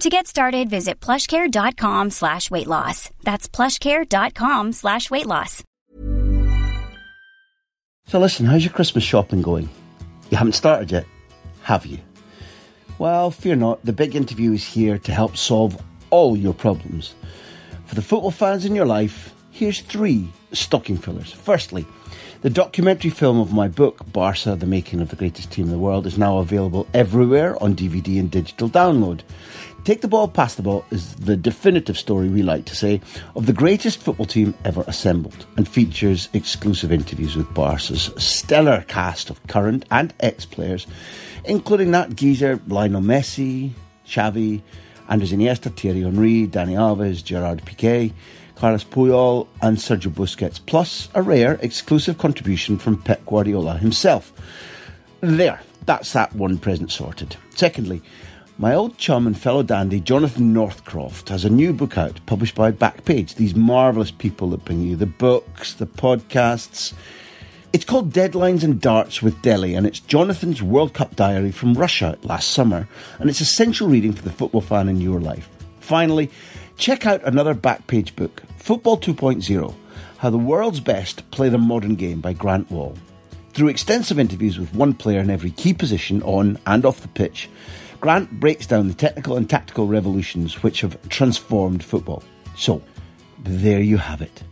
To get started, visit plushcare.com slash weight loss. That's plushcare.com slash weight loss. So listen, how's your Christmas shopping going? You haven't started yet, have you? Well, fear not, the big interview is here to help solve all your problems. For the football fans in your life, here's three stocking fillers. Firstly, the documentary film of my book, Barca, The Making of the Greatest Team in the World, is now available everywhere on DVD and digital download. Take the Ball, Pass the Ball is the definitive story, we like to say, of the greatest football team ever assembled and features exclusive interviews with Barca's stellar cast of current and ex players, including that geezer Lionel Messi, Xavi, Andres Iniesta, Thierry Henry, Dani Alves, Gerard Piqué, Carles Puyol, and Sergio Busquets, plus a rare exclusive contribution from Pep Guardiola himself. There, that's that one present sorted. Secondly, my old chum and fellow dandy Jonathan Northcroft has a new book out published by Backpage. These marvellous people that bring you the books, the podcasts. It's called Deadlines and Darts with Dele, and it's Jonathan's World Cup diary from Russia last summer, and it's essential reading for the football fan in your life. Finally, check out another Backpage book, Football 2.0 How the World's Best Play the Modern Game by Grant Wahl. Through extensive interviews with one player in every key position on and off the pitch, Grant breaks down the technical and tactical revolutions which have transformed football. So, there you have it.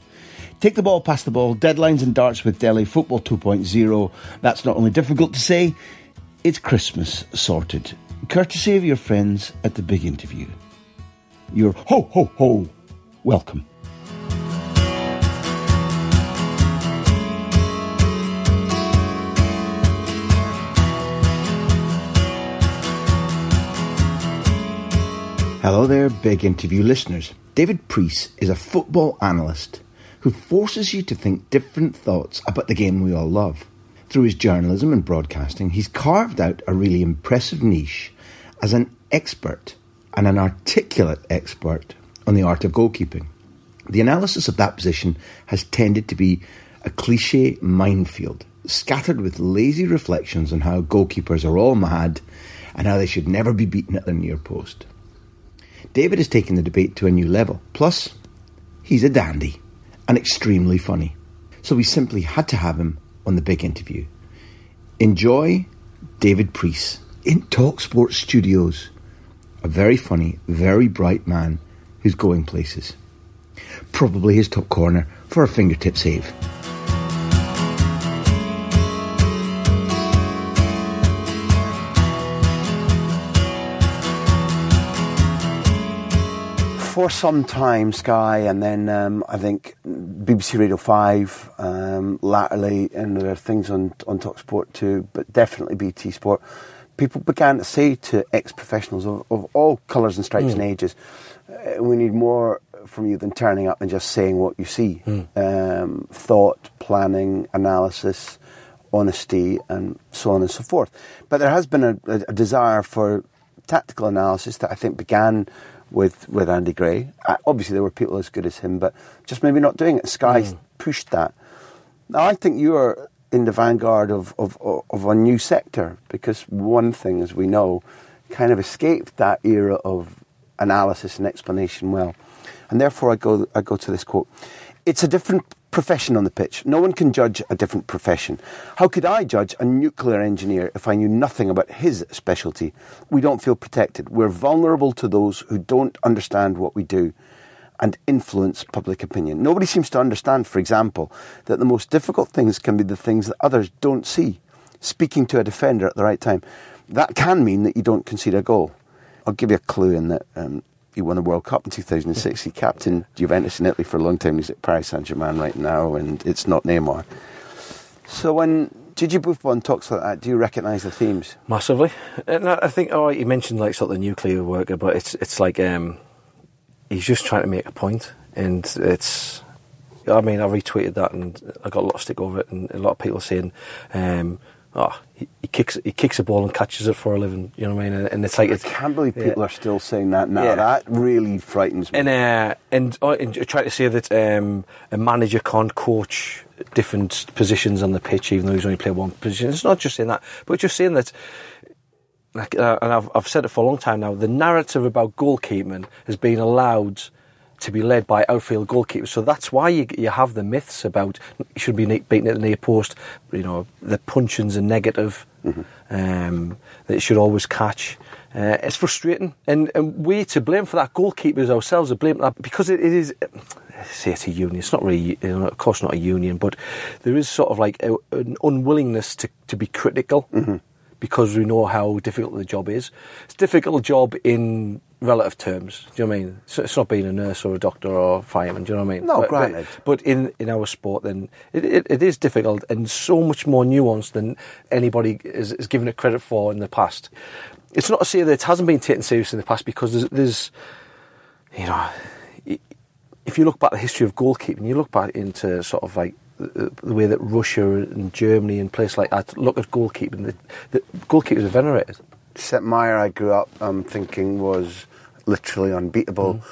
Take the ball, pass the ball, deadlines and darts with Dele, football 2.0. That's not only difficult to say, it's Christmas sorted. Courtesy of your friends at the big interview. Your ho ho ho welcome. Hello there, big interview listeners. David Preece is a football analyst who forces you to think different thoughts about the game we all love. Through his journalism and broadcasting, he's carved out a really impressive niche as an expert and an articulate expert on the art of goalkeeping. The analysis of that position has tended to be a cliche minefield, scattered with lazy reflections on how goalkeepers are all mad and how they should never be beaten at their near post. David has taken the debate to a new level. Plus, he's a dandy and extremely funny. So we simply had to have him on the big interview. Enjoy David Preece in Talksport Studios. A very funny, very bright man who's going places. Probably his top corner for a fingertip save. For some time, Sky, and then um, I think BBC Radio 5, um, latterly, and there are things on, on Talksport too, but definitely BT Sport. People began to say to ex professionals of, of, all colours and stripes mm. and ages, uh, we need more from you than turning up and just saying what you see. Mm. Um, thought, planning, analysis, honesty, and so on and so forth. But there has been a, a, a desire for tactical analysis that I think began with with Andy Gray. Uh, obviously, there were people as good as him, but just maybe not doing it. Sky mm. pushed that. Now, I think you are in the vanguard of, of, of a new sector because one thing, as we know, kind of escaped that era of analysis and explanation well. And therefore, I go, I go to this quote. It's a different profession on the pitch. No one can judge a different profession. How could I judge a nuclear engineer if I knew nothing about his specialty? We don't feel protected. We're vulnerable to those who don't understand what we do. and influence public opinion. Nobody seems to understand, for example, that the most difficult things can be the things that others don't see. Speaking to a defender at the right time. That can mean that you don't concede a goal. I'll give you a clue in that um, he won the World Cup in 2006. He captained Juventus in Italy for a long time. He's at Paris Saint Germain right now, and it's not Neymar. So when Gigi Buffon talks like that, do you recognise the themes? Massively. And I I think, oh, you mentioned like sort of the nuclear worker, but it's it's like um, he's just trying to make a point, and it's. I mean, I retweeted that, and I got a lot of stick over it, and a lot of people saying, um, "Oh, he, he kicks he kicks a ball and catches it for a living." You know what I mean? And, and it's like I it's, can't believe people yeah. are still saying that now. Yeah. That really frightens me. And uh, and, uh, and try to say that um, a manager can't coach different positions on the pitch, even though he's only played one position. It's not just saying that, but just saying that. Like, uh, and I've, I've said it for a long time now. The narrative about goalkeeping has been allowed to be led by outfield goalkeepers. So that's why you, you have the myths about you should be beaten at the near post. You know, the punchings are negative. Um, that it should always catch. Uh, it's frustrating, and, and we to blame for that. Goalkeepers ourselves are blamed for that because it, it is. Say it's a union. It's not really, you know, of course, not a union, but there is sort of like a, an unwillingness to, to be critical because we know how difficult the job is. It's a difficult job in relative terms. Do you know what I mean? It's, it's not being a nurse or a doctor or a fireman. Do you know what I mean? No, but, but- granted. But, in, in our sport, then it, it, it is difficult and so much more nuanced than anybody is, is given it credit for in the past. It's not to say that it hasn't been taken seriously in the past because there's, there's you know, if you look back at the history of goalkeeping, you look back into sort of like the, way that Russia and Germany and places like that look at goalkeeping. The, the goalkeepers are venerated. Sepp Maier, I grew up um, thinking was literally unbeatable. Mm.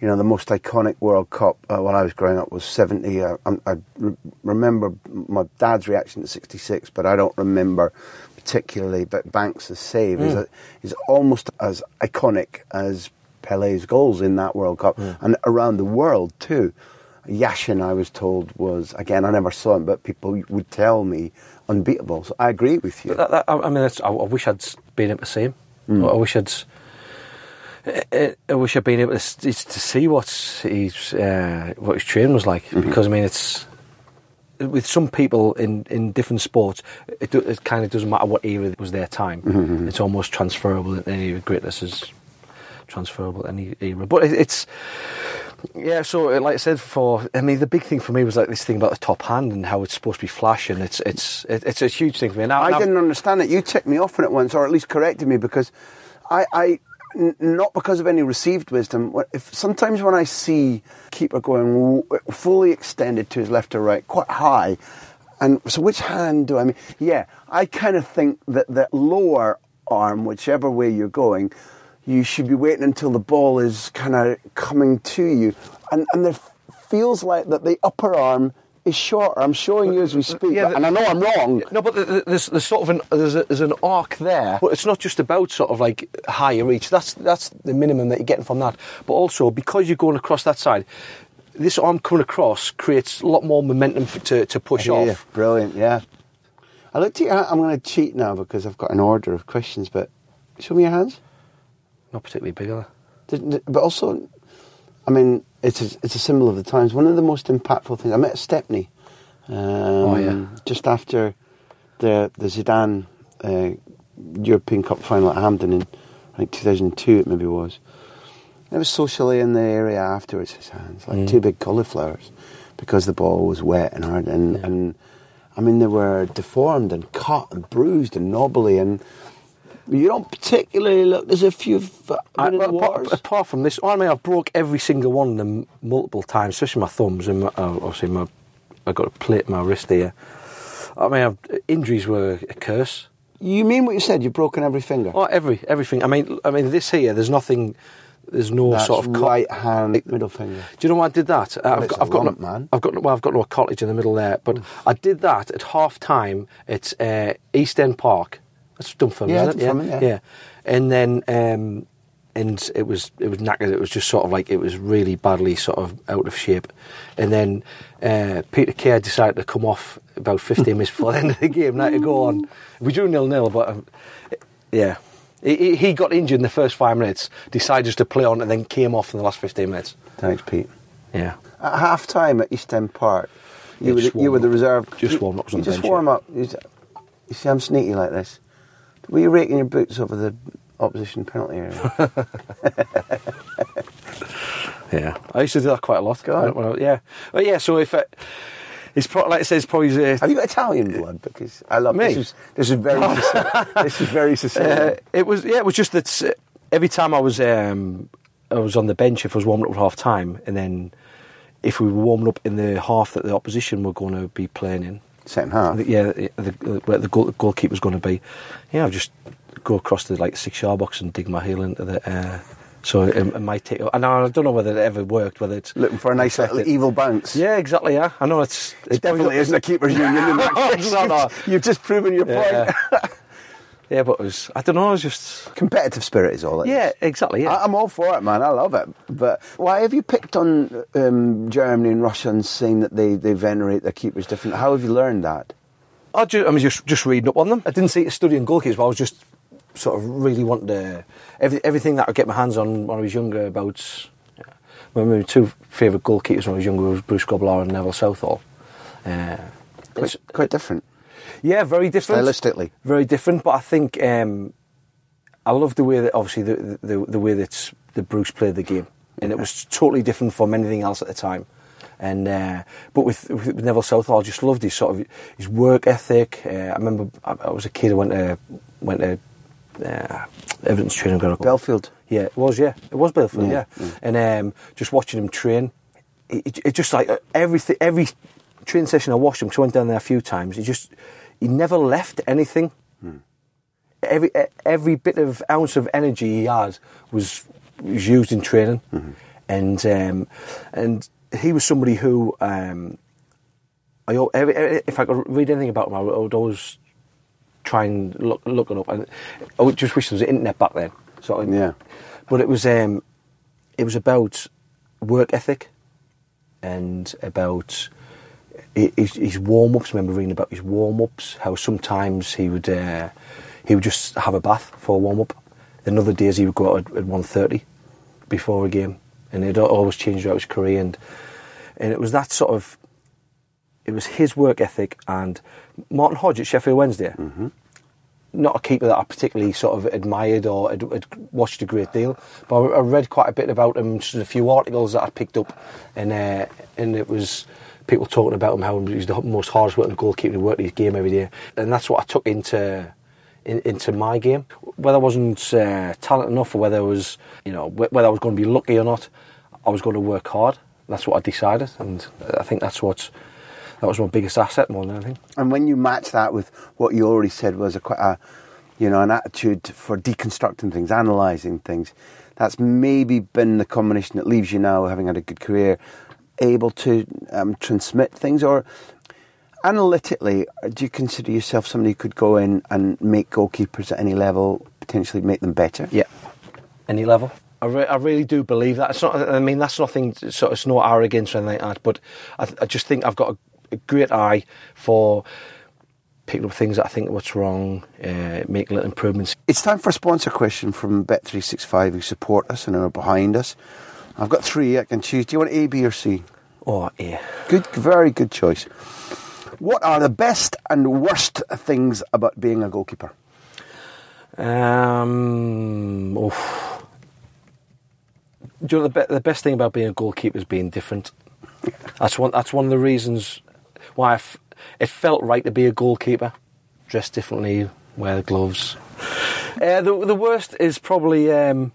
You know, the most iconic World Cup uh, when I was growing up was 70. I, I, I re- remember my dad's reaction to 66, but I don't remember particularly. But Banks' save is, mm. a, is almost as iconic as Pele's goals in that World Cup mm. and around the world too. Yashin, I was told, was, again, I never saw him, but people would tell me unbeatable. So I agree with you. That, that, I mean, I, I wish I'd been able to see him. I wish I'd. I, I wish I'd been able to, to see what he's uh, what his training was like mm-hmm. because I mean it's with some people in, in different sports it, do, it kind of doesn't matter what era was their time mm-hmm, mm-hmm. it's almost transferable any greatness is transferable any era but it, it's yeah so uh, like I said for I mean the big thing for me was like this thing about the top hand and how it's supposed to be flashing it's it's it's a huge thing for me now, I now- didn't understand it. You ticked me off on it once, or at least corrected me, because I, I n- not because of any received wisdom. If sometimes when I see keeper going w- fully extended to his left or right, quite high, and so which hand do I mean? Yeah, I kind of think that the lower arm, whichever way you're going, you should be waiting until the ball is kind of coming to you, and and there feels like that the upper arm. Is shorter. I'm showing you as we speak, Yeah, the- and I know I'm wrong. No, but th- th- there's, there's sort of an there's, a, there's an arc there, but it's not just about sort of like higher reach. That's that's the minimum that you're getting from that. But also because you're going across that side, this arm coming across creates a lot more momentum f to to push off. you. Brilliant, yeah. I looked at hand. I'm going to cheat now because I've got an order of questions, but show me your hands. Not particularly big, are But also, I mean, it's a, it's a symbol of the times. One of the most impactful things, I met Stepney um, Oh, yeah. just after the, the Zidane uh, European Cup final at Hampden in, I think, 2002 it maybe was. It was socially in the area afterwards, his hands, like Mm. two big cauliflowers, because the ball was wet and hard. And, and I mean, they were deformed and cut and bruised and knobbly. And you don't particularly look as if you've I, well, apart, apart from this, I mean, I've broke every single one of them multiple times, especially my thumbs and my, uh, obviously my I got a plate in my wrist here. I mean, I've, injuries were a curse. You mean what you said? You've broken every finger. Oh, every everything. I mean, I mean, this here. There's nothing. There's no That's sort of co- right hand, middle finger. Do you know why I did that? Uh, I've got, a I've got lump, no, man. I've got well, I've got no cartilage in the middle there, but I did that at half time at uh, East End Park. That's Dunfermline, Yeah, isn't it? Dunfermline, yeah. And then um, and it was it was knackered. It was just sort of like it was really badly sort of out of shape. And then uh, Peter Kerr decided to come off about 15 minutes before the end of the game. Now to go on, we drew nil nil, but um, yeah. He, he- he got injured in the first five minutes, decided just to play on, and then came off in the last 15 minutes. Thanks, Pete. Yeah. At half time at East End Park, you, Yeah, were, the, you were the reserve. Just you, warm up, was You on the just bench, warm up. You, you see, I'm sneaky like this. Were you raking your boots over the opposition penalty area? Yeah, I used to do that quite a lot. Go on. When I- yeah, well, yeah. So if it, it's pro- like I says, it's probably uh, Have you got Italian blood? Because I love Me? This is, this is very. This is very uh, Sicilian. it was yeah, it was just that uh, every time I was um, I was on the bench if I was warming up at half time, and then if we were warming up in the half that the opposition were going to be playing in, Second half. the- yeah, the, the, where the goal, goalkeeper's going to be, yeah, I'd just go across the like six yard box and dig my heel into the. Uh, so it, it might take, and I don't know whether it ever worked. Whether it's Looking for a nice little evil bounce. Yeah, exactly. Yeah, I know it's It definitely isn't a keeper's union in that. No, no. You've, you've just proven your Yeah. point. Yeah, but it was. I don't know. It was just. Competitive spirit is all it is. Yeah, exactly. Yeah. I, I'm all for it, man. I love it. But why have you picked on um, Germany and Russia and saying that they, they venerate their keepers different? How have you learned that? I, ju- I was just just reading up on them. I didn't see it studying goalkeepers, but I was just sort of really wanting to every, everything that I get my hands on when I was younger about. Yeah. My, my two favourite goalkeepers when I was younger was Bruce Grobbelaar and Neville Southall. Uh, Quite, it's- quite different. Yeah, very different. Stylistically. very different. But I think um, I love the way that obviously the the, the way that the Bruce played the game, and it was totally different from anything else at the time. And uh, but with, with Neville Southall, I just loved his sort of his work ethic. Uh, I remember I, I was a kid. I went to went to uh, Everton's training ground. Bellefield. Yeah, it was. Yeah, it was Bellefield. Yeah, Yeah, and um, just watching him train, it, it, it just like uh, everything. Every training session I watched him, because I went down there a few times. He just he never left anything. Every e- every bit of ounce of energy he had was was used in training, and um, and he was somebody who. Um, I, every, every- if I could read anything about him, I would, always try and look look it up. And I would just wish there was the internet back then. So Yeah. but it was um, it was about work ethic and about his, his warm ups. Remember reading about his warm ups? How sometimes he would uh, he would just have a bath for a warm up. Then other days he would go out at, at one thirty before a game, and it always changed throughout his career. And and it was that sort of it was his work ethic and Martin Hodge at Sheffield Wednesday. Not a keeper that I particularly sort of admired or had, had watched a great deal, but I, I read quite a bit about him. Just a few articles that I picked up, and uh, and it was people talking about him how he's the most hardest working goalkeeper to work his game every day, and that's what I took into in, into my game. Whether I wasn't uh, talented enough, or whether I was, you know, whether I was going to be lucky or not, I was going to work hard. That's what I decided, and I think that's what that was my biggest asset more than anything. And when you match that with what you already said was a quite a, you know, an attitude for deconstructing things, analysing things, that's maybe been the combination that leaves you now, having had a good career, able to um, transmit things. Or analytically, do you consider yourself somebody who could go in and make goalkeepers at any level potentially make them better? Yeah, any level. I, re- I really do believe that. It's not. I mean, that's nothing. Sort of, it's no arrogance or anything like that. But I, th- I just think I've got a, a great eye for picking up things that I think what's wrong, uh, making little improvements. It's time for a sponsor question from Bet365 who support us and are behind us. I've got three I can choose. Do you want A, B, or C? Oh A. Good, very good choice. What are the best and worst things about being a goalkeeper? Um, oof. Do you know the, be- the best thing about being a goalkeeper is being different. That's one. That's one of the reasons why I f- it felt right to be a goalkeeper. Dress differently, wear the gloves. Uh, the the worst is probably um,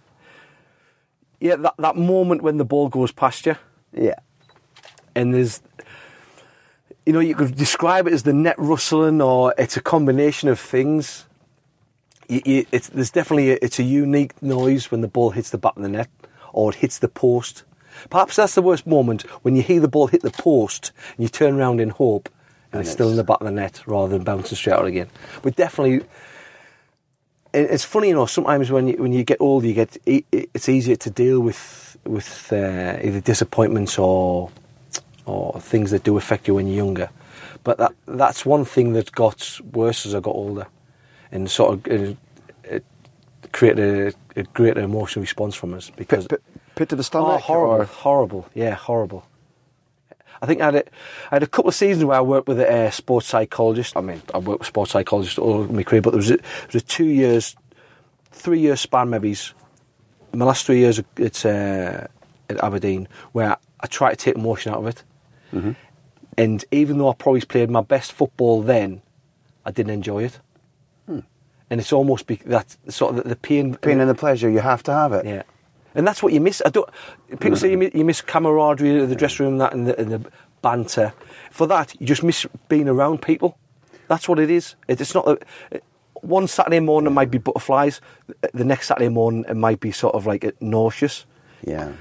yeah that that moment when the ball goes past you. Yeah. and there's you know you could describe it as the net rustling or it's a combination of things. You, you, it's, there's definitely a, it's a unique noise when the ball hits the back of the net or it hits the post. Perhaps that's the worst moment when you hear the ball hit the post and you turn around in hope and, And it's still in the back of the net rather than bouncing straight out again. But definitely it- it's funny, you know. Sometimes when you when you get older, you get it's easier to deal with with uh, either disappointments or or things that do affect you when you're younger. But that that's one thing that got worse as I got older, and sort of it created a, a greater emotional response from us because Pit, to the stomach, oh, horrible, or- horrible, yeah, horrible. I think I had, a, I had a couple of seasons where I worked with a uh, sports psychologist. I mean, I worked with sports psychologists all over my career, but there was a, there was a two years, three year span maybe. In my last three years at, uh, at Aberdeen, where I tried to take emotion out of it. Mm-hmm. And even though I probably played my best football then, I didn't enjoy it. Hmm. And it's almost be, that sort of the, the pain. Pain and the pleasure, you have to have it. Yeah, and that's what you miss. I don't. People say you miss, you miss camaraderie in the dressing room, that and the, and the banter. For that, you just miss being around people. That's what it is. It, it's not. A, one Saturday morning it might be butterflies. The next Saturday morning it might be sort of like nauseous. Yeah.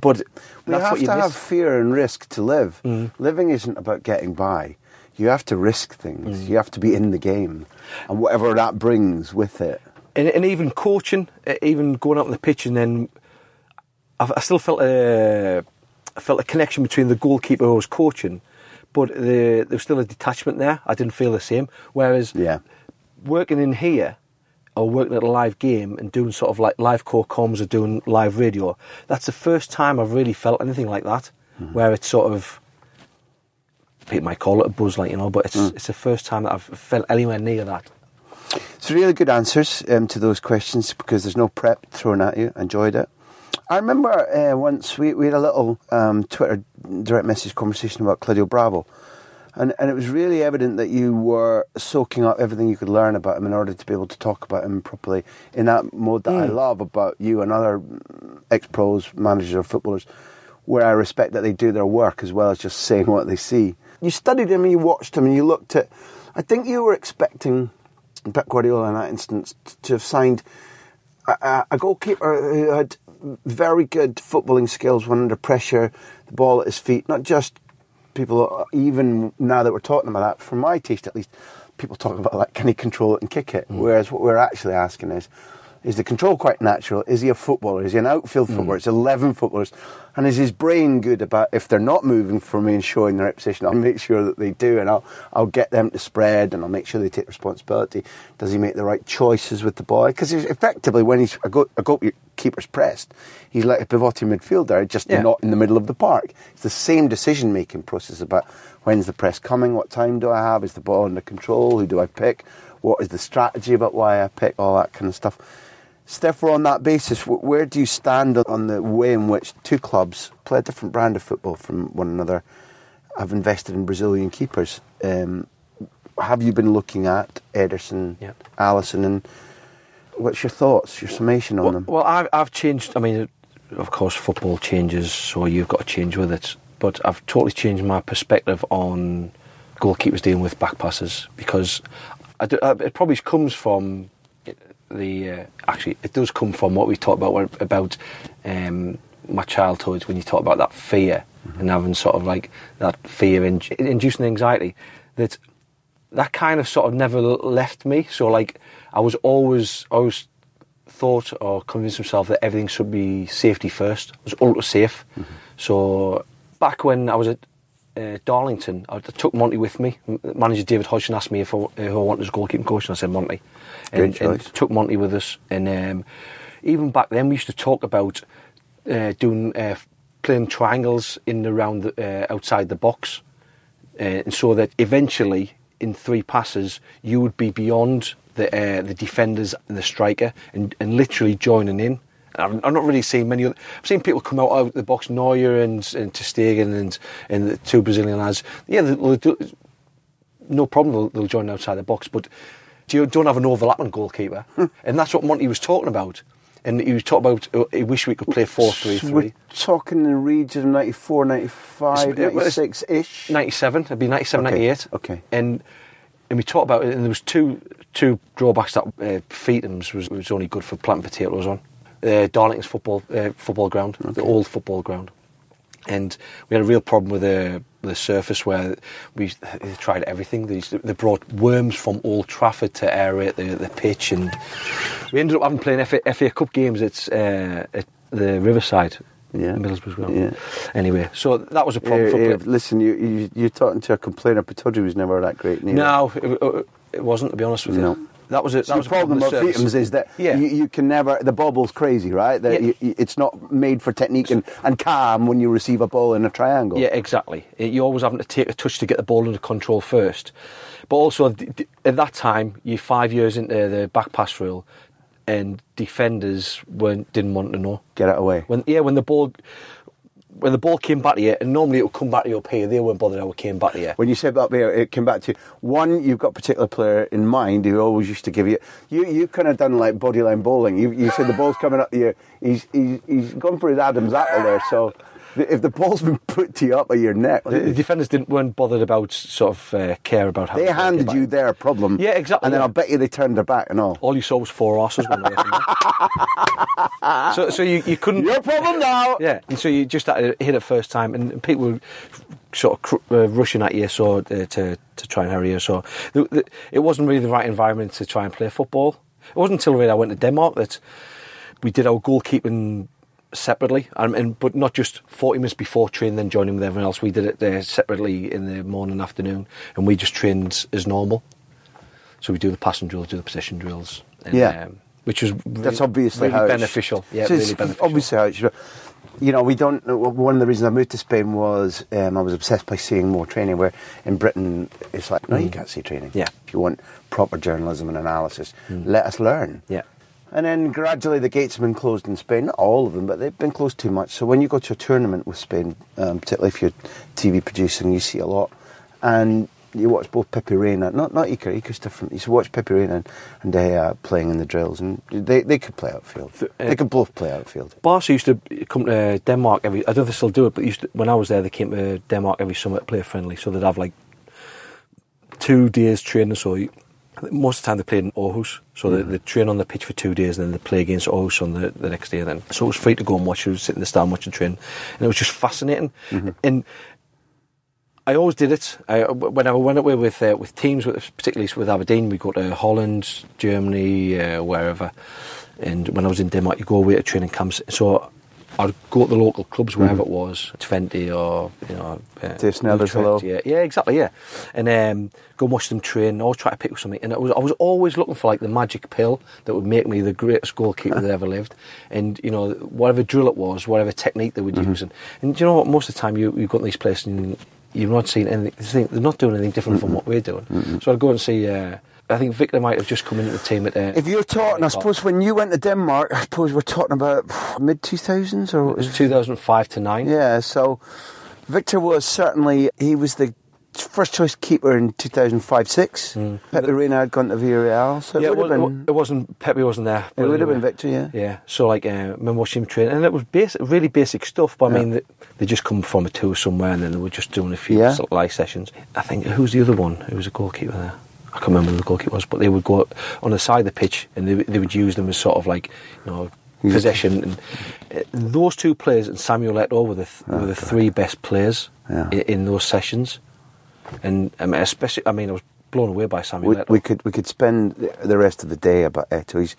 But We that's have what you to miss. have fear and risk to live. Mm. Living isn't about getting by. You have to risk things. Mm. You have to be in the game, and whatever that brings with it. and, and even coaching, even going out on the pitch, and then I, I still felt a, I felt a connection between the goalkeeper who was coaching, but the, there was still a detachment there. I didn't feel the same. Whereas Yeah. working in here or working at a live game and doing sort of like live core comms or doing live radio, that's the first time I've really felt anything like that, where it's sort of. People might call it a buzz, like you know, but it's it's the first time that I've felt anywhere near that. It's really good answers um, to those questions because there's no prep thrown at you. Enjoyed it. I remember uh, once we, we had a little um, Twitter direct message conversation about Claudio Bravo, and, and it was really evident that you were soaking up everything you could learn about him in order to be able to talk about him properly in that mode that I love about you and other ex pros, managers, or footballers, where I respect that they do their work as well as just saying what they see. You studied him and you watched him and you looked at. I think you were expecting Pep Guardiola in that instance to have signed a- a goalkeeper who had very good footballing skills when under pressure, the ball at his feet. Not just people, even now that we're talking about that, for my taste at least, people talk about like, can he control it and kick it? Mm. Whereas what we're actually asking is, is the control quite natural? Is he a footballer? Is he an outfield hmm. footballer? It's 11 footballers. And is his brain good about if they're not moving for me and showing their position, I'll make sure that they do and I'll, I'll get them to spread and I'll make sure they take responsibility. Does he make the right choices with the ball? Because effectively, when he's a, goal, a goalkeeper's pressed, he's like a pivoting midfielder, just Yeah. not in the middle of the park. It's the same decision making process about when's the press coming, what time do I have, is the ball under control, who do I pick, what is the strategy about why I pick, all that kind of stuff. Steph, on that basis, where do you stand on the way in which two clubs play a different brand of football from one another, have invested in Brazilian keepers? Um, have you been looking at Ederson, Yep. Alisson, and what's your thoughts, your summation on Well, them? well I've, I've changed. I mean, of course, football changes, so you've got to change with it. But I've totally changed my perspective on goalkeepers dealing with back passes because I do, it probably comes from the. Uh, actually, it does come from what we talked about about um, my childhood when you talk about that fear and having sort of like that fear in, inducing anxiety. That that kind of sort of never left me. So like I was always always thought or convinced myself that everything should be safety first. It was ultra safe. So back when I was at uh, Darlington, I took Monty with me. Manager David Hodgson asked me if I, if I wanted as goalkeeping coach, and I said Monty. And, and took Monty with us. And um, even back then, we used to talk about uh, doing uh, playing triangles in and around the, uh, outside the box, uh, and so that eventually, in three passes, you would be beyond the uh, the defenders and the striker, and, and literally joining in. I've, I've not really seen many. Other, I've seen people come out of the box, Neuer and and Ter Stegen and and the two Brazilian lads. Yeah, they'll do, no problem. They'll, they'll join outside the box, but you don't have an overlapping goalkeeper, and that's what Monty was talking about. And he was talking about. uh, He wish we could play four three three. we're talking in the region of 94, 95, It's- it was- 96 ish. 97. It'd be 97, Okay, 98. okay. And and we talked about it, and there was two two drawbacks that uh, Feetham's was was only good for planting potatoes on. Uh, Darlington's football uh, football ground, the old football ground, and we had a real problem with the the surface where we they tried everything. They, they brought worms from Old Trafford to aerate the the pitch, and we ended up having playing FA, FA Cup games at uh, at the Riverside. Yeah. Middlesbrough ground. Yeah. Anyway, so that was a problem Here- for here, listen, you, you, you're talking to a complainer, but told you he was never that great. Neither. No, it, it- it wasn't. To be honest with you, No. That was it. So the problem of Feethams is that Yeah. you, you can never. The bobble's crazy, right? That Yeah. you, it's not made for technique and, and calm when you receive a ball in a triangle. Yeah, exactly. You're always having to take a touch to get the ball under control first. But also, at that time, you're five years into the back pass rule, and defenders weren't didn't want to know. Get it away. When yeah, when the ball when the ball came back to you, and normally it would come back to you up here, they weren't bothered how it came back to you. When you said that there, it came back to you. one. You've got a particular player in mind who always used to give you. You you kind of done like bodyline bowling. You you said the ball's coming up to you. He's he's he's gone for his Adam's apple there. So if the ball's been put to you up at your neck, The, the defenders didn't weren't bothered about sort of uh, care about how they the handed you their problem. Yeah, exactly, And then yeah. I'll bet you they turned their back and all. All you saw was four they so so you, you couldn't Your problem now. Yeah, and so you just had to hit it first time, and, and people were sort of cr- uh, rushing at you so uh, to to try and hurry you. So the, the, it wasn't really the right environment to try and play football. It wasn't until really I went to Denmark that we did our goalkeeping separately, and, and but not just forty minutes before training, then joining with everyone else. We did it there separately in the morning, and afternoon, and we just trained as normal. So we do the passing drills, do the position drills, and, Yeah. um, which was really, That's obviously really how it sh- beneficial. Yeah, so really beneficial. Obviously, how it should. You know, we don't. One of the reasons I moved to Spain was um, I was obsessed by seeing more training. Where in Britain, it's like, no, you can't see training. Mm. Yeah. If you want proper journalism and analysis, let us learn. Yeah. And then gradually the gates have been closed in Spain. Not all of them, but they've been closed too much. So when you go to a tournament with Spain, um, particularly if you're TV producing, you see a lot. And you watch both Pepe Reina, not not Iker, Iker's different. You should watch Pepe Reina and, and they uh, playing in the drills, and they, they could play outfield. uh, they could both play outfield. Barca used to come to Denmark every. I don't know if they still do it, but used to, when I was there, they came to Denmark every summer to play friendly. So they'd have like two days training. So most of the time they played in Aarhus. So they, they train on the pitch for two days, and then they play against Aarhus on the, the next day. Then so it was free to go and watch. You sit in the stand watching train, and it was just fascinating. And I always did it. I, when I went away with uh, with teams, with, particularly with Aberdeen, we go to Holland, Germany, uh, wherever. And when I was in Denmark, you go away to training camps. So I'd go to the local clubs, wherever it was, Twente or you know, uh, Snelders, Utrecht, hello. Yeah, yeah, exactly, yeah. And um, go and watch them train. Always try to pick up something. And I was I was always looking for like the magic pill that would make me the greatest goalkeeper that ever lived. And you know, whatever drill it was, whatever technique they were Mm-hmm. use, and, do you know what? Most of the time, you you go to these places and you're not seeing anything. They're not doing anything different from what we're doing. So I'd go and see. Uh, I think Victor might have just come into the team at. Uh, If you're talking, I suppose when you went to Denmark, I suppose we're talking about mid 2000s or it was 2005 to nine. Yeah, so Victor was certainly he was the first choice keeper in 2005-6. Pepe Reina had gone to Villarreal, so it Mm. Yeah, would have been it wasn't Pepe wasn't there. it would have been Victor, yeah. Yeah, so like, uh, I remember watching him train, and it was basic, really basic stuff. But I Yeah. mean, they, they just come from a tour somewhere, and then they were just doing a few Yeah. sort of live sessions. I think who's the other one? Who was a goalkeeper there? I can't remember the goalkeeper was, but they would go on the side of the pitch, and they, they would use them as sort of like, you know, Use possession. And uh, those two players and Samuel Eto'o were the th- were the three best players Yeah. in, in those sessions, and I mean, especially, I mean, I was blown away by Samuel We, Eto'o. we could we could spend the- rest of the day about Eto'o. He's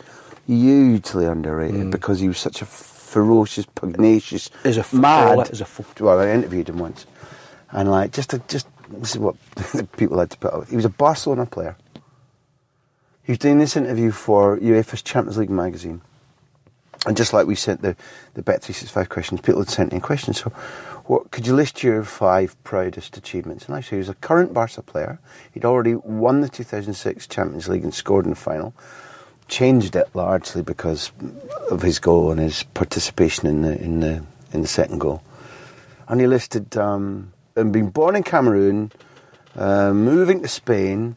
hugely underrated Mm. because he was such a ferocious, pugnacious, As a mad. as a well, I interviewed him once, and like just a, just this is what people had to put up. He was a Barcelona player. He was doing this interview for UEFA's Champions League magazine. And just like we sent the, the Bet365 questions, people had sent in questions. So, what, could you list your five proudest achievements? And said he was a current Barca player. He'd already won the 2006 Champions League and scored in the final. Changed it largely because of his goal and his participation in the in the in the second goal. And he listed um, and being born in Cameroon, uh, moving to Spain,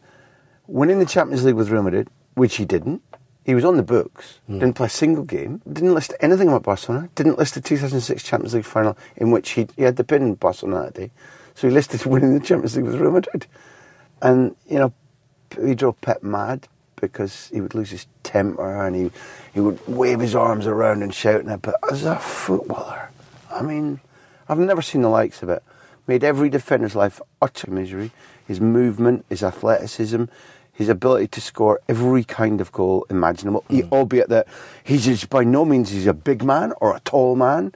winning the Champions League with Real Madrid, which he didn't. He was on the books, didn't play a single game, didn't list anything about Barcelona, didn't list the 2006 Champions League final in which he, he had the pin in Barcelona that day. So he listed winning the Champions League with Real Madrid. And, you know, he drove Pep mad because he would lose his temper and he, he would wave his arms around and shout. And that. But as a footballer, I mean, I've never seen the likes of it. Made every defender's life utter misery. His movement, his athleticism, his ability to score every kind of goal imaginable. He, hmm. albeit that he's just by no means he's a big man or a tall man,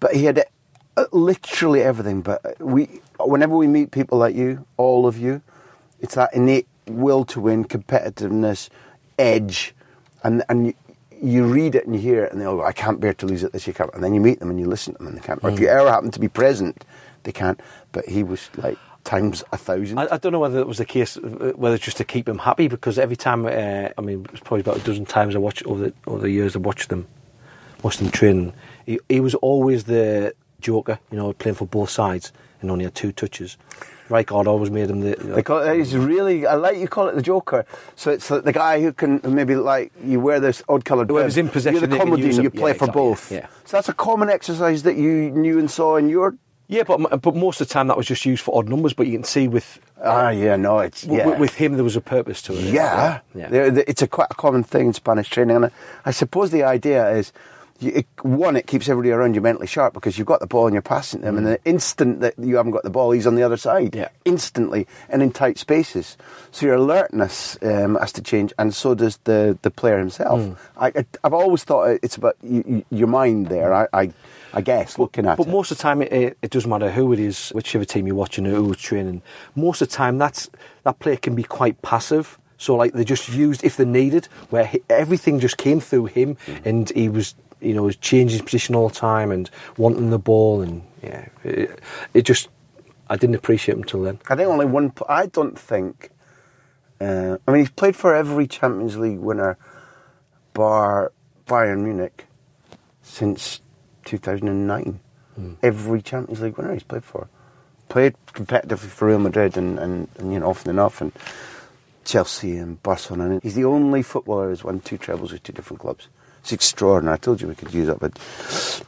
but he had uh, literally everything. But uh, we, whenever we meet people like you, all of you, it's that innate will to win, competitiveness, edge, and and you, you read it and you hear it, and they'll go, "I can't bear to lose it this year." And then you meet them and you listen to them, and they can't. Or if hmm. you ever happen to be present, they can't. But he was like times a thousand. I, I don't know whether it was the case, uh, whether it's just to keep him happy, because every time, uh, I mean, it's probably about a dozen times I watched over the, over the years I watched them, watched them train. He, he was always the joker, you know, playing for both sides, and only had two touches. Rijkaard always made him the. You know, They call he's really, I like you call it the Joker. So it's the, guy who can maybe like you wear this odd coloured Whoever's dress. in possession, You're the comedy and you play Yeah, for exactly, both. yeah. So that's a common exercise that you knew and saw in your. Yeah, but but most of the time that was just used for odd numbers. But you can see with Ah, yeah, no, it's yeah. w- with him there was a purpose to it. Yeah, yeah. There- it's a quite a common thing in Spanish training, and I, suppose the idea is, you, it, one, it keeps everybody around you mentally sharp because you've got the ball and you're passing them, and the instant that you haven't got the ball, he's on the other side, Mm. Yeah. instantly and in tight spaces. So your alertness um, has to change, and so does the the player himself. Mm. I, I've always thought it's about you, you, your mind there. I, I, I guess looking at But it. most of the time, it, it, doesn't matter who it is, whichever team you're watching, or who's training. Most of the time, that's that player can be quite passive. So, like they just used if they needed, where he, everything just came through him, and he was, you know, was changing his position all the time and wanting the ball, and yeah, it, it just, I didn't appreciate him until then. I think only one. I don't think. Uh, I mean, he's played for every Champions League winner, bar Bayern Munich, since 2009. Every Champions League winner he's played for. Played competitively for Real Madrid and, and, and you know often enough, and Chelsea and Barcelona. And he's the only footballer who's won two trebles with two different clubs. It's extraordinary. I told you we could use it, but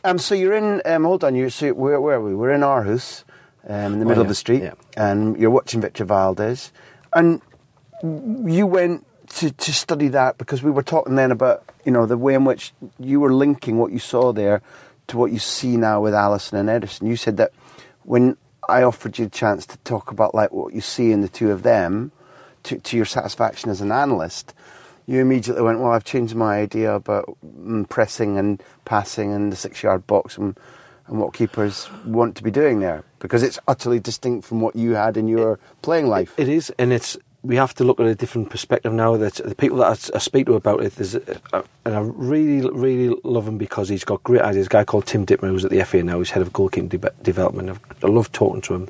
um, so you're in. Um, hold on, you so where, where are we? We're in Aarhus, um, in the Oh, middle of the street, yeah. and you're watching Victor Valdés, and you went to, to study that because we were talking then about you know the way in which you were linking what you saw there to what you see now with Alisson and Ederson. You said that when I offered you a chance to talk about like what you see in the two of them, to, to your satisfaction as an analyst, you immediately went, well, I've changed my idea about mm, pressing and passing and the six-yard box and and what keepers want to be doing there because it's utterly distinct from what you had in your playing life. It is, and it's we have to look at a different perspective now. That the people that I, I speak to about it, there's, uh, and I really, really love him because he's got great ideas. A guy called Tim Dittmer, who's at the FA now, he's head of goalkeeping de- development. I've, I love talking to him.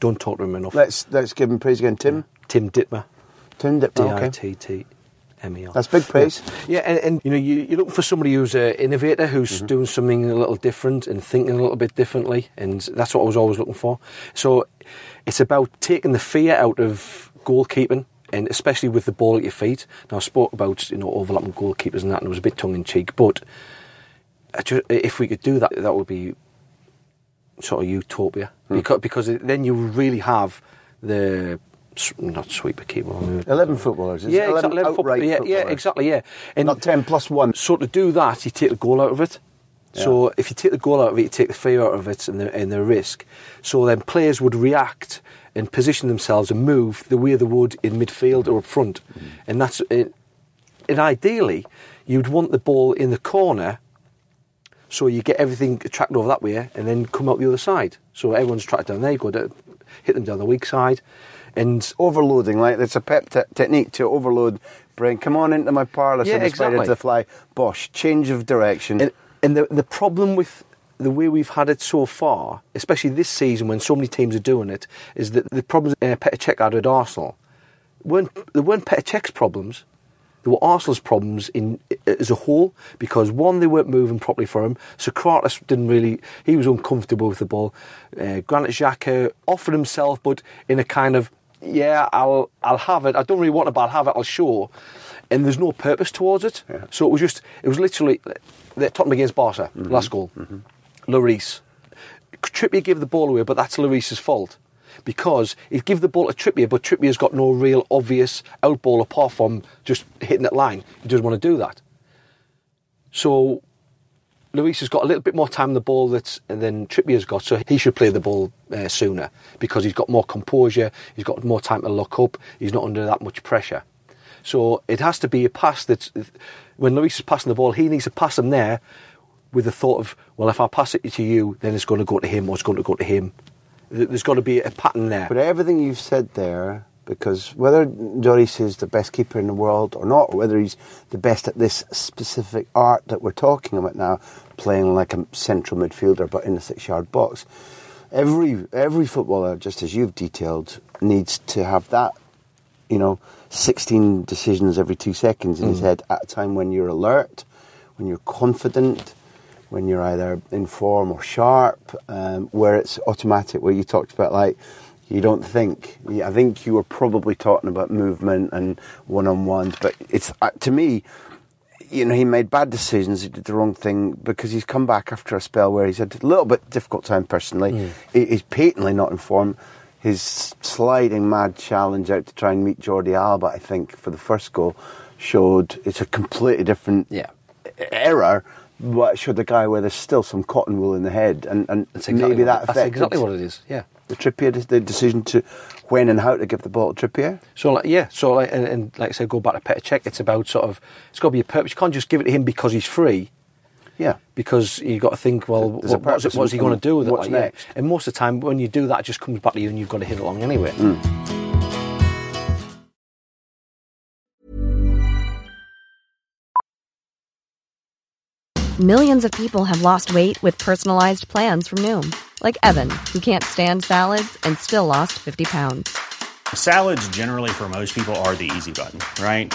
Don't talk to him enough. Let's let's give him praise again, Tim. Tim Dittmer, Tim Dittmer. D I. T T M E R. That's big praise. Yeah, and, and you know, you, you're looking for somebody who's an innovator, who's Mm-hmm. doing something a little different and thinking a little bit differently, and that's what I was always looking for. So it's about taking the fear out of goalkeeping, and especially with the ball at your feet. Now I spoke about you know overlapping goalkeepers and that, and it was a bit tongue in cheek, but if we could do that, that would be sort of utopia Hmm. because because then you really have the not sweeper keeper. Eleven footballers. Yeah, 11 exactly. eleven outright football- yeah, yeah, exactly. Yeah, and Not ten plus one. so to do that, you take the goal out of it. So if you take the goal out of it, you take the fear out of it and the, and the risk. So then players would react and position themselves and move the way they would in midfield or up front. Mm. And that's it. And ideally, you'd want the ball in the corner so you get everything tracked over that way and then come out the other side. So everyone's tracked down there, you go to hit them down the weak side. And Overloading, like it's a pep te- technique to overload. Bring, come on into my parlour, Yeah, send exactly. to the fly. Bosh, change of direction. And, and the, the problem with the way we've had it so far, especially this season when so many teams are doing it, is that the problems uh, Petr Cech had at Arsenal weren't, they weren't Petr Cech's problems. They were Arsenal's problems in as a whole because one, they weren't moving properly for him. Sokratis didn't really; he was uncomfortable with the ball. Uh, Granit Xhaka offered himself, but in a kind of yeah, I'll I'll have it. I don't really want it, but I'll have it. I'll show. And there's no purpose towards it. So it was just it was literally Tottenham against Barca last goal. Lloris. Trippier gave the ball away, but that's Lloris's fault. Because he'd give the ball to Trippier, but Trippier's got no real obvious out ball apart from just hitting that line. He doesn't want to do that. So Lloris has got a little bit more time on the ball that, than Trippier's got, so he should play the ball uh, sooner because he's got more composure, he's got more time to look up, he's not under that much pressure. So it has to be a pass that, when Lloris is passing the ball, he needs to pass him there with the thought of, well, if I pass it to you, then it's going to go to him or it's going to go to him. There's got to be a pattern there. But everything you've said there because whether Lloris is the best keeper in the world or not, or whether he's the best at this specific art that we're talking about now, playing like a central midfielder but in the six-yard box, every every footballer, just as you've detailed, needs to have that, you know, 16 decisions every two seconds in his head at a time when you're alert, when you're confident, when you're either in form or sharp, um, where it's automatic, where you talked about like, you don't think. I think you were probably talking about movement and one-on-ones, but it's uh, to me, you know, he made bad decisions. He did the wrong thing because he's come back after a spell where he's had a little bit difficult time personally. He, he's patently not in form. His sliding mad challenge out to try and meet Jordi Alba, I think, for the first goal, showed it's a completely different Yeah. error. But it showed the guy where there's still some cotton wool in the head, and, and exactly maybe that that's exactly what it is. Yeah. the Trippier the decision to when and how to give the ball to Trippier. So like yeah, so like and, and like I said, go back to Petr Cech. It's about sort of it's got to be a purpose. You can't just give it to him because he's free. Yeah, Because you've got to think, well, what, what's, it, what's he going to do with it? what's Like, yeah. next? And most of the time, when you do that, it just comes back to you, and you've got to hit it along anyway. Hmm. Millions of people have lost weight with personalized plans from Noom, like Evan, who can't stand salads and still lost 50 pounds. Salads, generally, for most people, are the easy button, right?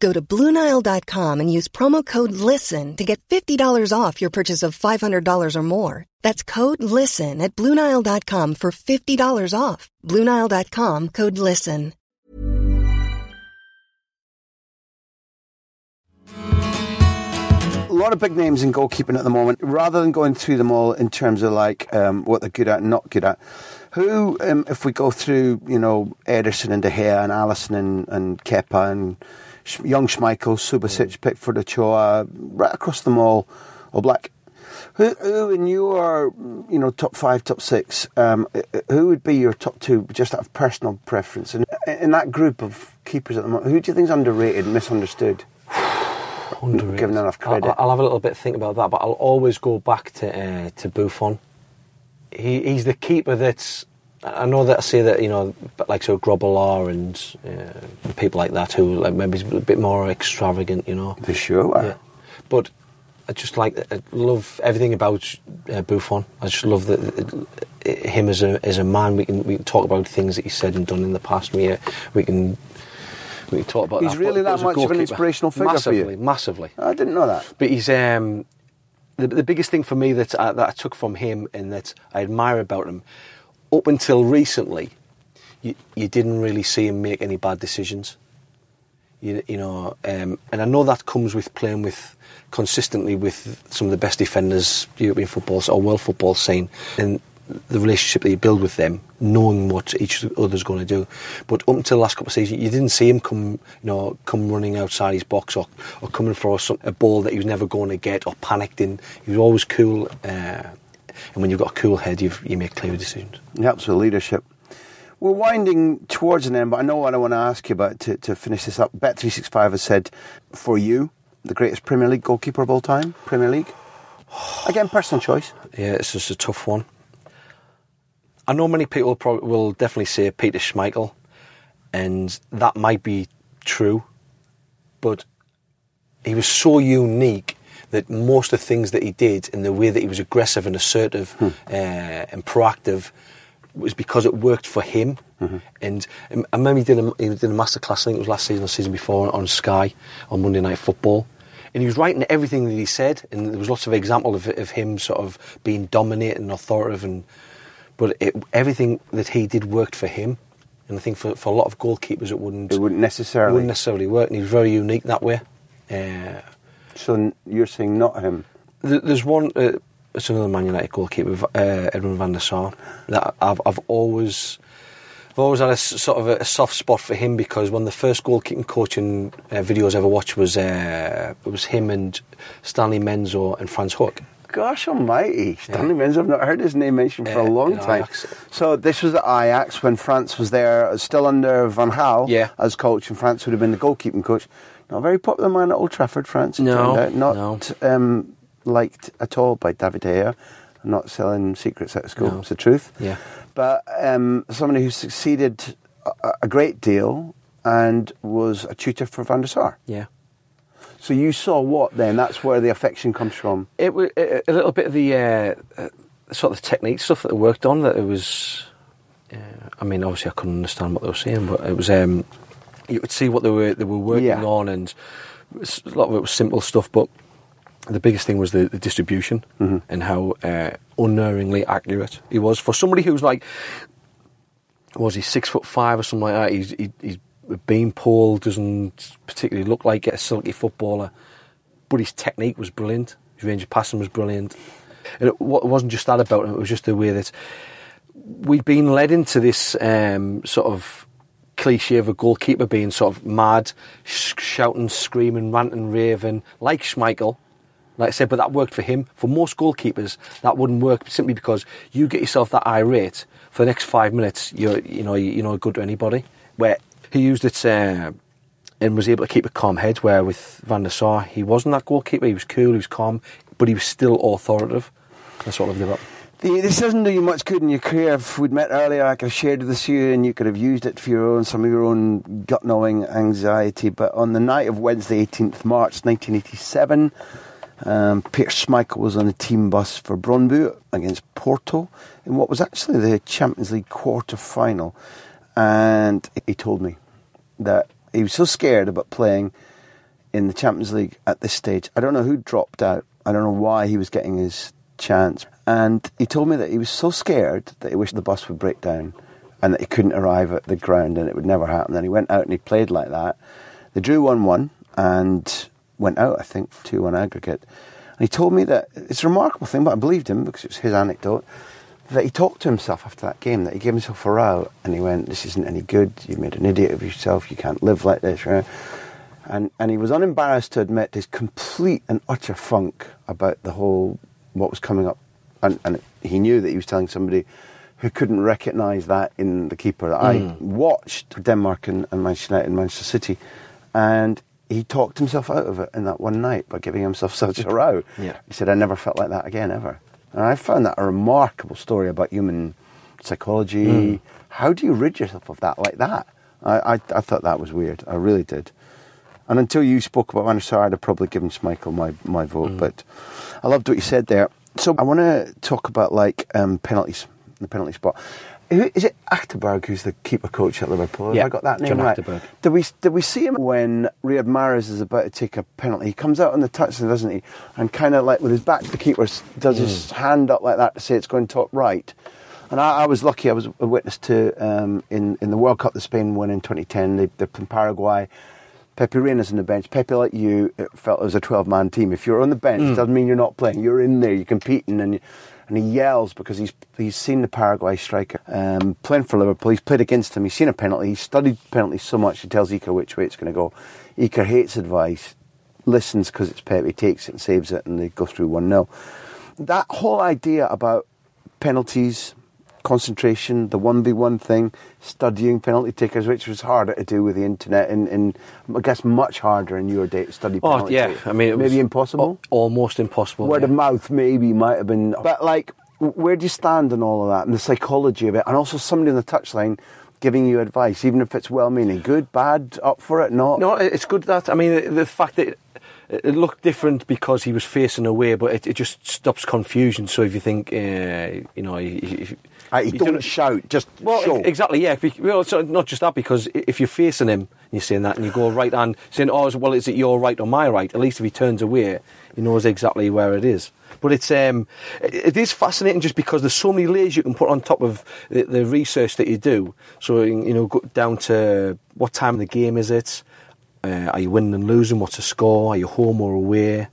Go to BlueNile.com and use promo code LISTEN to get $50 off your purchase of $500 or more. That's code LISTEN at BlueNile.com for $50 off. BlueNile.com code LISTEN. a lot of big names in goalkeeping at the moment. Rather than going through them all in terms of like um, what they're good at and not good at, who, um, if we go through, you know, Ederson and De Gea and Alisson and, and Kepa and young Schmeichel, Subasic, Pickford, Ochoa, right across them all, or Black. Who, who in your, you know, top five, top six, um, who would be your top two, just out of personal preference? And in that group of keepers at the moment, who do you think is underrated, misunderstood? Underrated. given enough I'll- credit. I'll, have a little bit think about that, but I'll always go back to uh, to Buffon. He, he's the keeper that's. I know that I say that you know, like so Grobbelaar and uh, people like that who like maybe a bit more extravagant, you know. For sure. Yeah. But I just like I love everything about uh, Buffon. I just love that uh, him as a as a man. We can we can talk about things that he said and done in the past. We uh, we can we can talk about. He's that. really that much of an inspirational figure for you? massively, Massively, I didn't know that. But he's um, the the biggest thing for me that I, that I took from him and that I admire about him. Up until recently, you, you didn't really see him make any bad decisions. You, you know, um, and I know that comes with playing with consistently with some of the best defenders European football or world football scene. And the relationship that you build with them, knowing what each other's going to do. But up until the last couple of seasons, you didn't see him come, you know, come running outside his box or, or coming for some, a ball that he was never going to get or panicked in. He was always cool. Uh, and when you've got a cool head, you've, you make clear decisions. It helps with leadership. We're winding towards an end, but I know what I want to ask you about to, to finish this up. Bet365 has said, for you, the greatest Premier League goalkeeper of all time, Premier League? Again, personal choice. Yeah, it's just a tough one. I know many people probably will definitely say Peter Schmeichel, and that might be true, but he was so unique that most of the things that he did and the way that he was aggressive and assertive uh, and proactive was because it worked for him. And um, I remember he did, a, he did a masterclass, I think it was last season or season before, on Sky on Monday Night Football. And he was writing everything that he said, and there was lots of examples of, of him sort of being dominant and authoritative, and but it, everything that he did worked for him. And I think for, for a lot of goalkeepers, it wouldn't It wouldn't necessarily. wouldn't necessarily work. And he was very unique that way. Uh, So you're saying not him? There's one. Uh, it's another Man United goalkeeper, uh, Edwin van der Sar. That I've I've always. I've always had a sort of a, a soft spot for him because one of the first goalkeeping coaching uh, videos I ever watched was uh, it was him and Stanley Menzo and Frans Hoek. Gosh almighty. Stanley Menzo! I've not heard his name mentioned for a Uh, long time. Ajax. So this was at Ajax when Frans was there, still under Van Gaal Yeah. as coach, and Frans would have been the goalkeeping coach. Not a very popular man at Old Trafford, Frans. it No, turned out. Not Um, liked at all by David Ayer. I'm not selling secrets out of school, No. it's the truth. Yeah. But um, somebody who succeeded a, a great deal and was a tutor for Van der Sar. Yeah. So you saw what then? That's where the affection comes from. It was a little bit of the uh, uh, sort of technique stuff that they worked on. That it was. Uh, I mean, obviously, I couldn't understand what they were saying, but it was. Um, you could see what they were they were working Yeah. on, and a lot of it was simple stuff. But the biggest thing was the, the distribution and how uh, unerringly accurate he was for somebody who's like, was he six foot five or something like that? He's he, he's a beanpole, doesn't particularly look like a silky footballer but his technique was brilliant. His range of passing was brilliant. And it, it wasn't just that about him, it was just the way that we'd been led into this um, sort of cliche of a goalkeeper being sort of mad, sh- shouting, screaming, ranting, raving, like Schmeichel. Like I said, but that worked for him. For most goalkeepers, that wouldn't work simply because you get yourself that irate for the next five minutes. You're, you know, you're not good to anybody. Where he used it uh, and was able to keep a calm head. Where with Van der Sar, he wasn't that goalkeeper. He was cool, he was calm, but he was still authoritative. That's what I loved about. This doesn't do you much good in your career. If we'd met earlier, I could have shared it with you and you could have used it for your own, some of your own gut knowing anxiety. But on the night of Wednesday, 18th March 1987, um, Peter Schmeichel was on a team bus for Brøndby against Porto in what was actually the Champions League quarter final. And he told me that he was so scared about playing in the Champions League at this stage. I don't know who dropped out. I don't know why he was getting his chance. And he told me that he was so scared that he wished the bus would break down and that he couldn't arrive at the ground and it would never happen. And he went out and he played like that. They drew 1 1 and went out, I think, 2 1 aggregate. And he told me that it's a remarkable thing, but I believed him because it was his anecdote. That he talked to himself after that game, that he gave himself a row and he went, This isn't any good. You made an idiot of yourself. You can't live like this. Right? And, and he was unembarrassed to admit his complete and utter funk about the whole, what was coming up. And, and he knew that he was telling somebody who couldn't recognise that in the keeper. That I hmm. watched Denmark and, and Manchester United and Manchester City, and he talked himself out of it in that one night by giving himself such a row. Yeah. He said, I never felt like that again, ever. And I found that a remarkable story about human psychology. Hmm. How do you rid yourself of that like that? I, I, I thought that was weird. I really did. And until you spoke about Van der Sar, I'd have probably given Schmeichel my, my vote. But I loved what you said there. So I want to talk about like um, penalties, the penalty spot. Who, is it Achterberg who's the keeper coach at Liverpool? Have Yeah, I got that name John right? Achterberg. Did we did we see him when Riyad Mahrez is about to take a penalty? He comes out on the touchline, doesn't he? And kind of like with his back to the keeper, does his hand up like that to say it's going top right. And I, I was lucky; I was a witness to um, in in the World Cup that Spain won in 2010. They, they're playing Paraguay. Pepe Reina's on the bench. Pepe, like you, it felt it was a 12 man team. If you're on the bench, it doesn't mean you're not playing. You're in there, you're competing, and, you, and he yells because he's he's seen the Paraguay striker um, playing for Liverpool. He's played against him. He's seen a penalty. He's studied penalties so much. He tells Iker which way it's going to go. Iker hates advice, listens because it's Pepe, takes it and saves it, and they go through one 0 That whole idea about penalties, concentration, the one v one thing, studying penalty takers, which was harder to do with the internet, and, and I guess much harder in your day to study. Oh yeah, takers. I mean, it maybe impossible. al- almost impossible. Word yeah. of mouth maybe might have been, but like, where do you stand on all of that and the psychology of it, and also somebody on the touchline giving you advice, even if it's well-meaning, good, bad, up for it, not. No, it's good that I mean the fact that it, it looked different because he was facing away, but it, it just stops confusion. So if you think, uh, you know, if, Uh, don't don't- shout, just Well, show. exactly, yeah. Well, it's not just that because if you're facing him, and you're saying that, and you go right hand, saying, "Oh, well, is it your right or my right?" At least if he turns away, he knows exactly where it is. But it's um, it it is fascinating just because there's so many layers you can put on top of the, the research that you do. So you know, go down to what time of the game is it? Uh, are you winning and losing? What's the score? Are you home or away?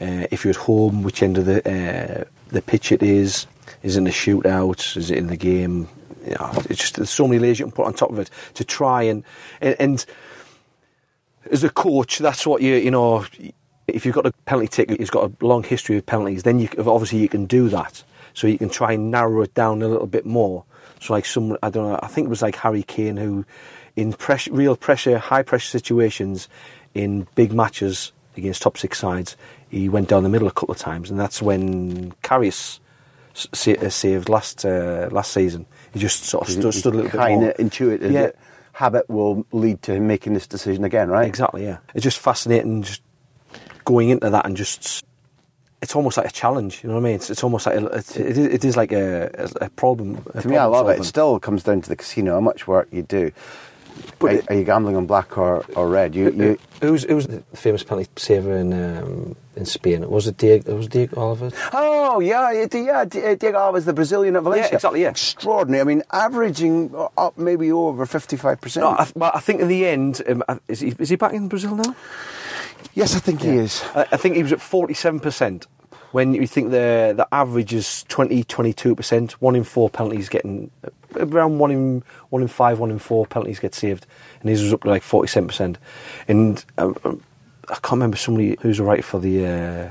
Uh, if you're at home, which end of the uh, the pitch it is? Is in a shootout? Is it in the game? You know, it's just there's so many layers you can put on top of it to try and and, and as a coach, that's what you you know. If you've got a penalty taker who's got a long history of penalties, then you obviously you can do that. So you can try and narrow it down a little bit more. So like some, I don't know, I think it was like Harry Kane who, in pressure, real pressure, high pressure situations, in big matches against top six sides, he went down the middle a couple of times, and that's when Karius saved last uh, last season. He just sort of stood, stood a little bit kind more. of intuitive. Yeah. that Habit will lead to him making this decision again, right? Exactly, yeah. It's just fascinating just going into that and just. It's almost like a challenge, you know what I mean? It's, it's almost like a, it's, it, is, it is like a, a problem. a To me, I love it. It still comes down to the casino, how much work you do. But are, are you gambling on black or, or red? You, you, Who's who's the famous penalty saver in um, in Spain? Was it Diego? Was Diego Oliver? Oh yeah, yeah, yeah. Uh, Diego Alves, the Brazilian at Valencia. exactly, yeah. Extraordinary. I mean, averaging up maybe over fifty-five percent. No, I, th- but I think in the end, um, is he is he back in Brazil now? yes, I think he is. I, I think he was at forty-seven percent. When you think the the average is 20, 22 percent, one in four penalties getting around one in one in five, one in four penalties get saved, and his was up to like forty-seven percent. And um, um, I can't remember somebody who's a writer for the uh,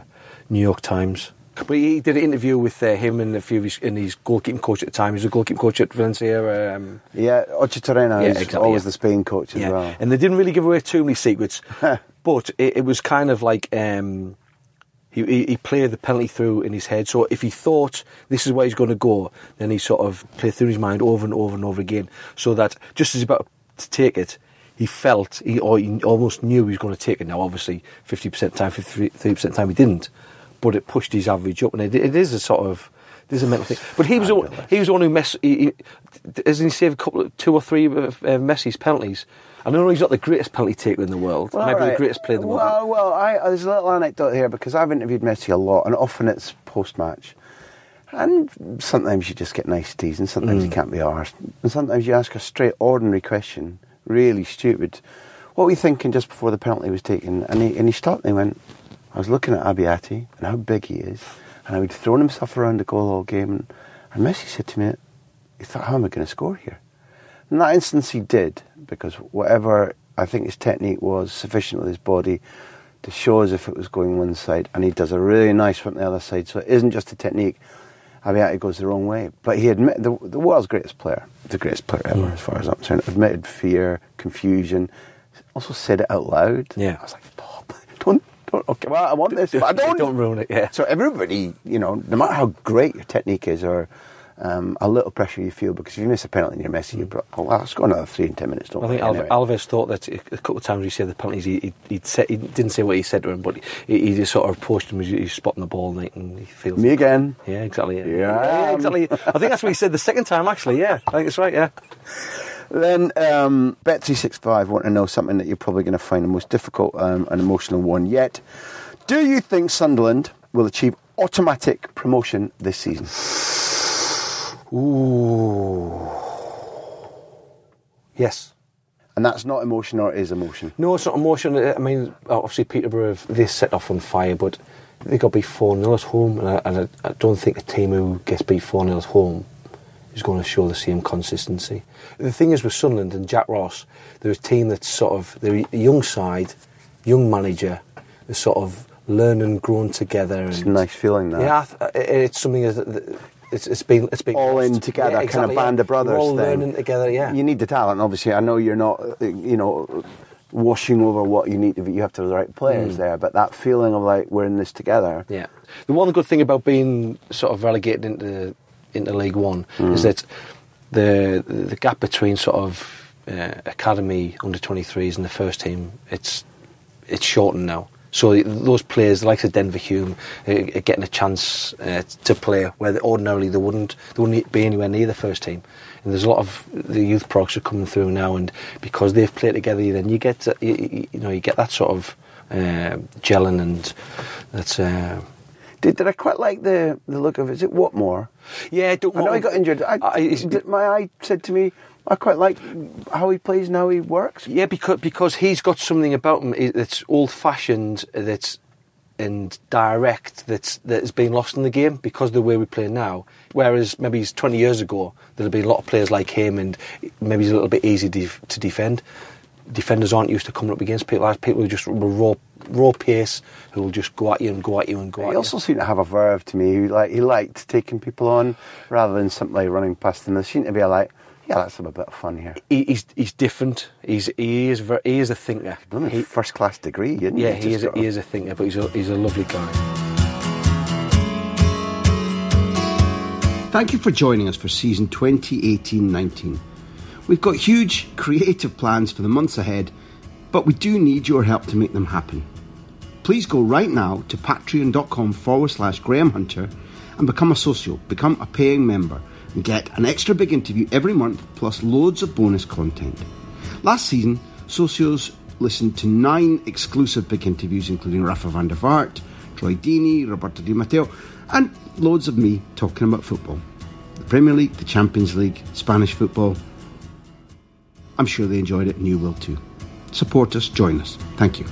New York Times. But he did an interview with uh, him and a few of his, and his goalkeeping coach at the time. He was a goalkeeping coach at Valencia. Um, Yeah, Ochotorena Yeah, is exactly, always yeah. the Spain coach as well. and they didn't really give away too many secrets, but it, it was kind of like um, he, he, he played the penalty through in his head. So if he thought this is where he's going to go, then he sort of played through his mind over and over and over again, so that just as he's about to take it, he felt he, or he almost knew he was going to take it. Now, obviously, fifty percent time, fifty percent time, he didn't, but it pushed his average up, and it, it is a sort of. There's a mental thing, but he was the one, he was the one who mess. He, he, doesn't he save a couple, of, two or three of uh, Messi's penalties? I know he's not the greatest penalty taker in the world, Well, maybe all the greatest player in the world. Well, well, I, there's a little anecdote here because I've interviewed Messi a lot, and often it's post-match. And sometimes you just get niceties, and sometimes you Mm. can't be arsed. And sometimes you ask a straight, ordinary question, really stupid. What were you thinking just before the penalty was taken? And he, and he stopped and he went, I was looking at Abbiati and how big he is, and how he'd thrown himself around the goal all game. And, and Messi said to me, he thought, how am I going to score here? In that instance, he did, because whatever I think his technique was sufficient with his body to show as if it was going one side, and he does a really nice one on the other side. So it isn't just a technique. I mean, Abbiati goes the wrong way, but he admitted the, the world's greatest player, the greatest player ever, hmm. as far as I'm concerned. Admitted fear, confusion, also said it out loud. Yeah. I was like, stop, don't, don't. Okay, well, I want this, but I don't. Don't ruin it, yeah. So everybody, you know, no matter how great your technique is, or um, a little pressure you feel, because if you miss a penalty and you're Messi, you bro- oh, well, let's go another three and ten minutes. Don't I think anyway. Alves thought that a couple of times he said the penalties, he, he, he'd said, he didn't say what he said to him, but he, he just sort of approached him as he- he's spotting the ball and he, and he feels. Me again. Yeah, exactly. Yeah. Yeah. exactly. I think that's what he said the second time, actually. Yeah, I think it's right. Yeah. Then um, Bet365 want to know something that you're probably going to find the most difficult um, and emotional one yet. Do you think Sunderland will achieve automatic promotion this season? Ooh. Yes. And that's not emotion or it is emotion. No, it's not emotion. I mean, obviously Peterborough, they set off on fire, but they got beat 4 0 at home, and, I, and I, I don't think a team who gets beat 4 0 at home is going to show the same consistency. The thing is with Sunderland and Jack Ross, they're a team that's sort of, they're a young side, young manager, they're sort of learn and growing together. It's a nice feeling that. Yeah, th- it's something that. It's, it's been it's been all in together, Yeah, kind of band yeah. of brothers We're all thing. learning together. Yeah, You need the talent, obviously. I know you're not, uh, you know, washing over what you need to be. You have to have the right players there, but that feeling of like we're in this together. Yeah. The one good thing about being sort of relegated into into League One is that the the gap between sort of uh, academy under 23s and the first team it's it's shortened now. So those players, like the Denver Hume, are, are getting a chance uh, to play where they, ordinarily they wouldn't they wouldn't be anywhere near the first team. And there's a lot of the youth products are coming through now, and because they've played together, then you get uh, you- you know you get that sort of uh, gelling, and that's. Uh, Did, did I quite like the, the look of Is it Watmore? yeah, don't I know he got injured. I, I- my eye said to me, I quite like how he plays and how he works. Yeah, because because he's got something about him eh, that's old fashioned, that's and direct that's that's been lost in the game because of the way we play now. Whereas maybe he's 20 years ago, there'd have been a lot of players like him, and maybe he's a little bit easy def- to defend. Defenders aren't used to coming up against people like people who just raw raw pace, who will just go at you and go at you and go at you. He at also you. seemed to have a verve to me. He, like, he liked taking people on rather than simply running past them. There seemed to be a like, yeah, let's have a bit of fun here. He, he's he's different. He's he is very, he is a thinker. Done a He- first class degree, isn't yeah, he? he is a, he is a thinker, but he's a he's a lovely guy. Thank you for joining us for season 2018 19. We've got huge creative plans for the months ahead, but we do need your help to make them happen. Please go right now to patreon.com forward slash Graham Hunter and become a social, become a paying member, and get an extra big interview every month plus loads of bonus content. Last season, Socios listened to nine exclusive big interviews, including Rafa van der Vaart, Troy Deeney, Roberto Di Matteo, and loads of me talking about football. The Premier League, the Champions League, Spanish football. I'm sure they enjoyed it and you will too. Support us, join us. Thank you.